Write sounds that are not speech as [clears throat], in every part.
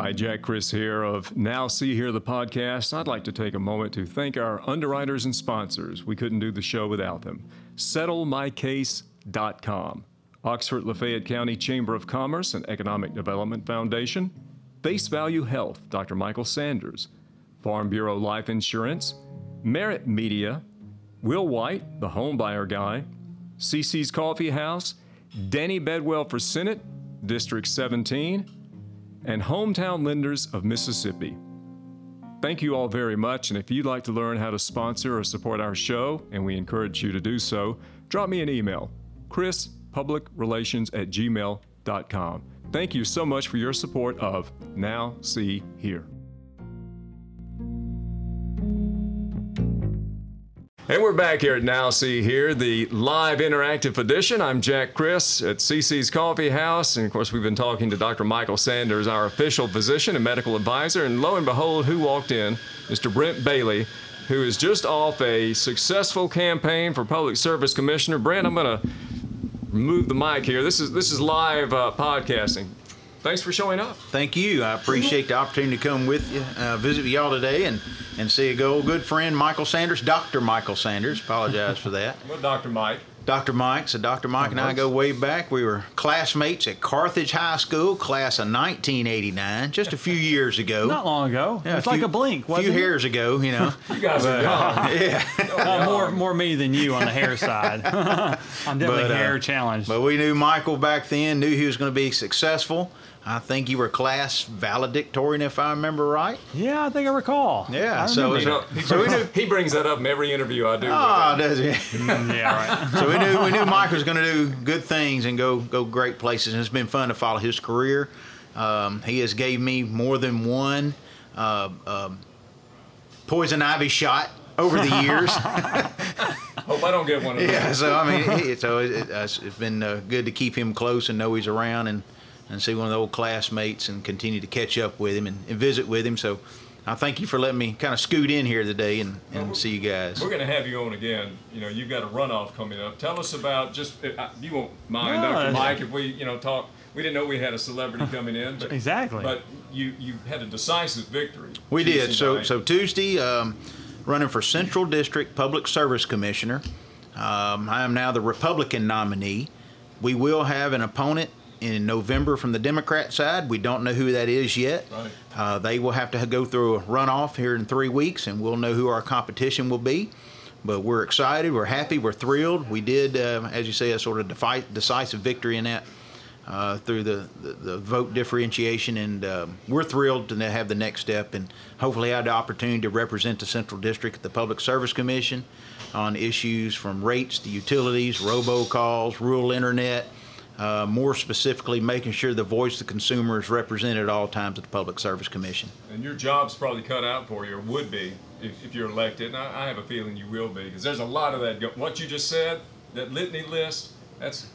Hi, Jack Criss here of Now See Here the podcast. I'd like to take a moment to thank our underwriters and sponsors. We couldn't do the show without them. SettleMyCase.com, Oxford Lafayette County Chamber of Commerce and Economic Development Foundation, Face Value Health, Dr. Michael Sanders, Farm Bureau Life Insurance, Merit Media, Will White, the home buyer guy, CC's Coffee House, Danny Bedwell for Senate, District 17, and Hometown Lenders of Mississippi. Thank you all very much, and if you'd like to learn how to sponsor or support our show, and we encourage you to do so, drop me an email, chrispublicrelations at gmail.com. Thank you so much for your support of Now See Here. And we're back here at Now See Here, the live interactive edition. I'm Jack Criss at CC's Coffee House. And of course, we've been talking to Dr. Michael Sanders, our official physician and medical advisor. And lo and behold, who walked in? Mr. Brent Bailey, who is just off a successful campaign for Public Service Commissioner. Brent, I'm going to move the mic here. This is, this is live uh, podcasting. Thanks for showing up. Thank you. I appreciate the opportunity to come with you, uh, visit with y'all today, and, and see a good, old good friend, Michael Sanders, Dr. Michael Sanders. Apologize for that. Well, Dr. Mike. Dr. Mike. So Dr. Mike and I go way back. We were classmates at Carthage High School, class of 1989, just a few years ago. [laughs] Not long ago. Yeah, it's like a blink. A few it? hairs ago, you know. [laughs] You guys are young. [laughs] yeah. Uh, more, more me than you on the hair side. I'm definitely But, uh, hair challenged. But we knew Michael back then, knew he was going to be successful. I think you were class valedictorian, if I remember right. yeah, I think I recall. Yeah, I so remember So he, brings, he brings that up in every interview I do. with Oh, him. does he? yeah, right. [laughs] so we knew we knew Mike was going to do good things and go go great places, and it's been fun to follow his career. Um, he has gave me more than one uh, um, poison ivy shot over the [laughs] years. [laughs] Hope I don't get one of those. yeah, so I mean, he, so it, it, it's it's been uh, good to keep him close and know he's around and and see one of the old classmates and continue to catch up with him and, and visit with him. So. I thank you for letting me kind of scoot in here today and, and see you guys. We're going to have you on again. You know, you've got a runoff coming up. Tell us about just, uh, you won't mind, No, Dr. Mike, if we, you know, talk. We didn't know we had a celebrity [laughs] coming in. But, Exactly. But you, you had a decisive victory. We did. So night. so Tuesday, um, running for Central District Public Service Commissioner. Um, I am now the Republican nominee. We will have an opponent in November from the Democrat side. We don't know who that is yet. Right. Uh, they will have to go through a runoff here in three weeks, and we'll know who our competition will be. But we're excited, we're happy, we're thrilled. We did, uh, as you say, a sort of defi- decisive victory in that uh, through the, the, the vote differentiation, and um, we're thrilled to have the next step and hopefully have the opportunity to represent the Central District at the Public Service Commission on issues from rates to utilities, robocalls, rural internet, uh, more specifically making sure the voice of the consumer is represented at all times at the Public Service Commission. And your job's probably cut out for you, or would be, if, if you're elected. And I, I have a feeling you will be, because there's a lot of that. What you just said, that litany list, that's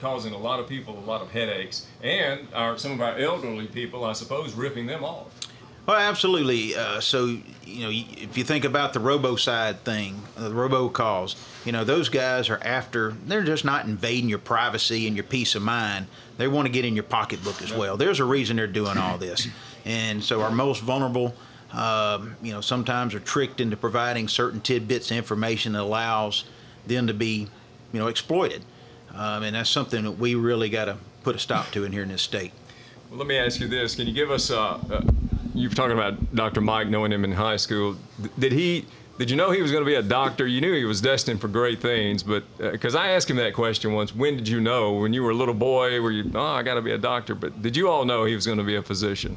causing a lot of people a lot of headaches, and our some of our elderly people, I suppose, ripping them off. Well, absolutely. Uh, so, you know, if you think about the robo side thing, uh, the robo calls, you know, those guys are after, they're just not invading your privacy and your peace of mind. They want to get in your pocketbook as well. There's a reason they're doing all this. [clears throat] And so, our most vulnerable, um, you know, sometimes are tricked into providing certain tidbits of information that allows them to be, you know, exploited. Um, and that's something that we really got to put a stop to in here in this state. Well, let me ask you this: Can you give us? Uh, uh, you were talking about Dr. Mike, knowing him in high school. Did he? Did you know he was going to be a doctor? You knew he was destined for great things, but uh, because I asked him that question once, when did you know? When you were a little boy, were you? Oh, I got to be a doctor. But did you all know he was going to be a physician?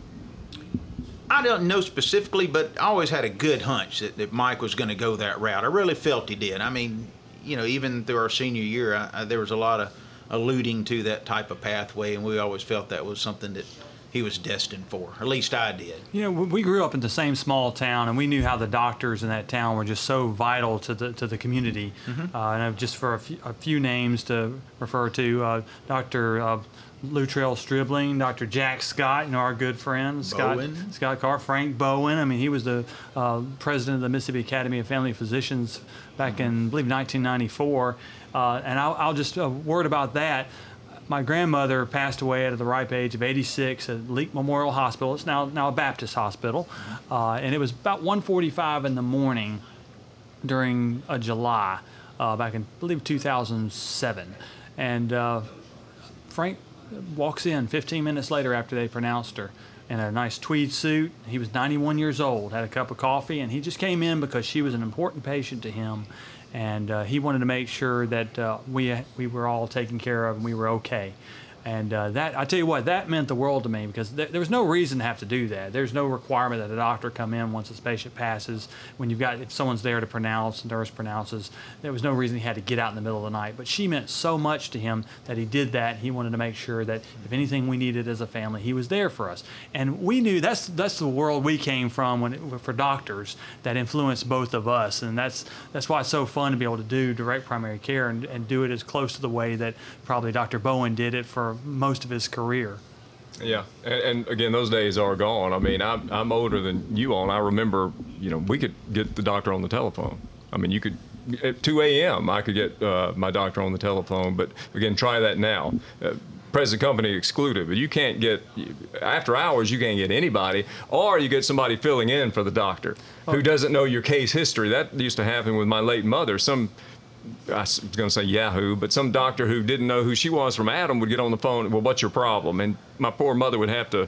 I don't know specifically, but I always had a good hunch that, that Mike was going to go that route. I really felt he did. I mean, you know, even through our senior year, I, I, there was a lot of alluding to that type of pathway, and we always felt that was something that he was destined for. At least I did. You know, we grew up in the same small town, and we knew how the doctors in that town were just so vital to the to the community. Mm-hmm. Uh, and just for a few, a few names to refer to, uh, Dr. Uh, Luttrell Stribling, Dr. Jack Scott, you know, our good friend Scott Bowen. Scott Carr, Frank Bowen. I mean, he was the uh, president of the Mississippi Academy of Family Physicians back in, I believe, 1994. Uh, and I'll, I'll just a word about that. My grandmother passed away at the ripe age of 86 at Leake Memorial Hospital. It's now now a Baptist hospital, uh, and it was about 1:45 in the morning during a July uh, back in I believe 2007, and uh, Frank walks in 15 minutes later after they pronounced her in a nice tweed suit. He was 91 years old, had a cup of coffee, and he just came in because she was an important patient to him, and uh, he wanted to make sure that uh, we we were all taken care of and we were okay. And uh, that I tell you what, that meant the world to me because th- there was no reason to have to do that. There's no requirement that a doctor come in once this patient passes. When you've got if someone's there to pronounce, nurse pronounces, there was no reason he had to get out in the middle of the night. But she meant so much to him that he did that. He wanted to make sure that if anything we needed as a family, he was there for us. And we knew that's that's the world we came from when it, for doctors that influenced both of us. And that's that's why it's so fun to be able to do direct primary care and, and do it as close to the way that probably Dr. Bowen did it for most of his career. Yeah, and, and again, those days are gone. I mean, I'm, I'm older than you all, and I remember, you know, we could get the doctor on the telephone. I mean, you could at 2 a.m. I could get uh, my doctor on the telephone, but again, try that now. Uh, present company excluded, but you can't get after hours. You can't get anybody, or you get somebody filling in for the doctor who doesn't know your case history. That used to happen with my late mother. Some I was going to say Yahoo, but some doctor who didn't know who she was from Adam would get on the phone. Well, what's your problem? And my poor mother would have to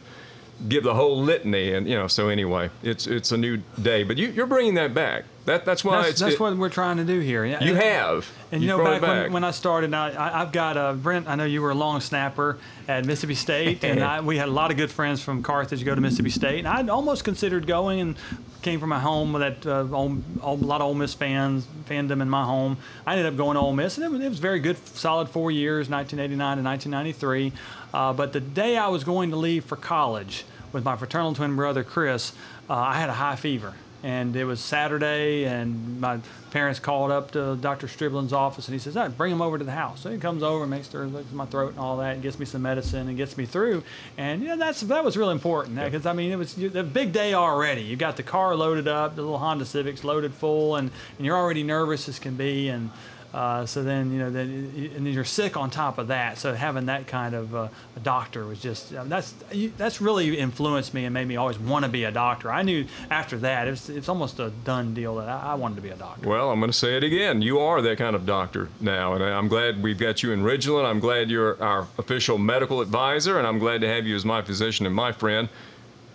give the whole litany, and you know. So anyway, it's it's a new day, but you, you're bringing that back. That that's why That's, it's that's it- what we're trying to do here. Yeah, you have. And you know, brought back, When, when I started, I, I, I've got uh, Brent. I know you were a long snapper at Mississippi State, and [laughs] I, we had a lot of good friends from Carthage go to Mississippi State. And I'd almost considered going, and came from a home with that uh, Ole- a lot of Ole Miss fans, fandom in my home. I ended up going to Ole Miss, and it was, it was very good, solid four years, 1989 to 1993. Uh, but the day I was going to leave for college with my fraternal twin brother Chris, uh, I had a high fever and it was Saturday, and my parents called up to Dr. Stribling's office, and he says, "Ah, "Bring him over to the house." So he comes over, and makes sure looks at my throat and all that, and gets me some medicine and gets me through. And yeah, that's that was really important because I mean it was a big day already. You got the car loaded up, the little Honda Civic's loaded full, and, and you're already nervous as can be, and uh, so then you know then and then you're sick on top of that. So having that kind of uh, a doctor was just um, that's that's really influenced me and made me always want to be a doctor. I knew after that it was it's almost a done deal that I, I wanted to be a doctor. Well, I'm going to say it again. You are that kind of doctor now, and I'm glad we've got you in Ridgeland. I'm glad you're our official medical advisor, and I'm glad to have you as my physician and my friend.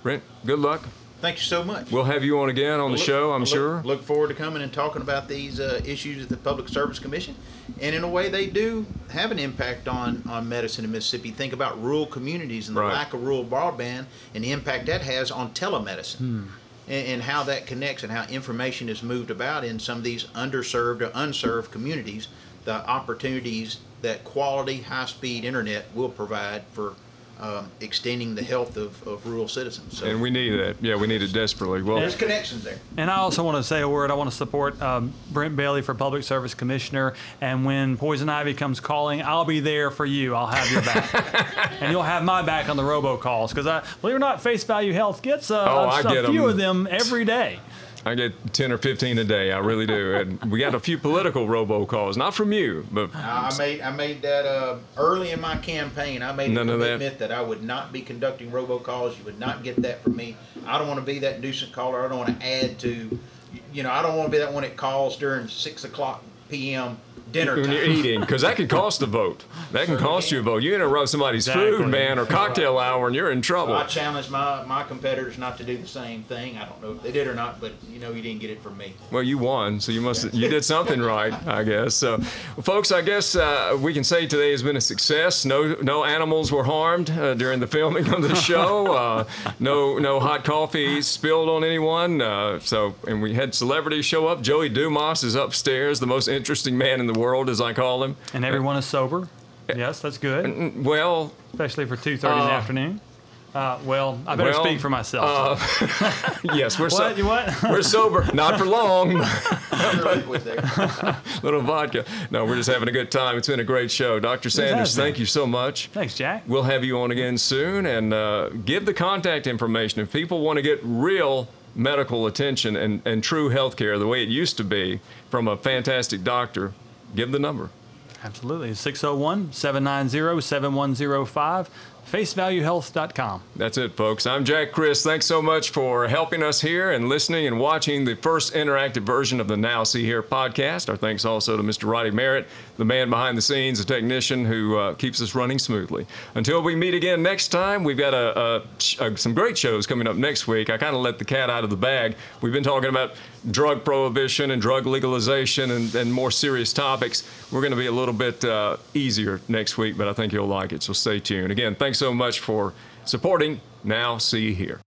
Brent, good luck. Thank you so much. We'll have you on again on the Look- show, I'm look- sure. Look forward to coming and talking about these uh, issues at the Public Service Commission. And in a way, they do have an impact on, on medicine in Mississippi. Think about rural communities and the Right. lack of rural broadband and the impact that has on telemedicine. And, and how that connects and how information is moved about in some of these underserved or unserved communities. The opportunities that quality, high speed internet will provide for um, extending the health of, of rural citizens. So And we need that. Yeah, we need it desperately. Well, there's connections there. And I also want to say a word. I want to support um, Brent Bailey for Public Service Commissioner. And when Poison Ivy comes calling, I'll be there for you. I'll have your back, [laughs] and you'll have my back on the robocalls because I believe it or not, Face Value Health gets uh, Oh, a, I a get few 'em. of them every day. I get 10 or 15 a day. I really do. And we got a few political robocalls, not from you, but I made I made that uh, early in my campaign. I made None a of that. that. I would not be conducting robocalls. You would not get that from me. I don't want to be that nuisance caller. I don't want to add to, you know, I don't want to be that one that calls during six o'clock p.m. dinner when time. you're eating, because that can cost a vote. That can cost you a vote. You interrupt somebody's food, Exactly. man, or cocktail hour, and you're in trouble. I challenge my, my competitors not to do the same thing. I don't know if they did or not, but you know, you didn't get it from me. Well, you won, so you must you did something right, I guess. So, well, folks, I guess uh, we can say today has been a success. No no animals were harmed uh, during the filming of the show. [laughs] Uh, no no hot coffee spilled on anyone. Uh, so, and we had celebrities show up. Joey Dumas is upstairs, the most interesting man in the world, as I call them. And everyone is sober. Yes, that's good, Well, especially for 2:30 in the Uh, afternoon. Uh, well, I better well, speak for myself. [laughs] yes, we're what? so, You what? [laughs] we're sober, not for long. [laughs] Liquid. Little vodka. No, we're just having a good time. It's been a great show. Dr. Sanders, thank you so much. Thanks, Jack. We'll have you on again soon and uh, give the contact information. If people want to get real medical attention and, and true health care the way it used to be from a fantastic doctor, give the number. Absolutely. 601 790 7105, facevaluehealth.com. That's it, folks. I'm Jack Criss. Thanks so much for helping us here and listening and watching the first interactive version of the Now See Here podcast. Our thanks also to Mr. Roddy Merritt, the man behind the scenes, the technician who uh, keeps us running smoothly. Until we meet again next time, we've got a, a, a, some great shows coming up next week. I kind of let the cat out of the bag. We've been talking about drug prohibition and drug legalization and, and more serious topics. We're going to be a little bit uh, easier next week, but I think you'll like it, so stay tuned. Again, thanks so much for supporting Now See you Here.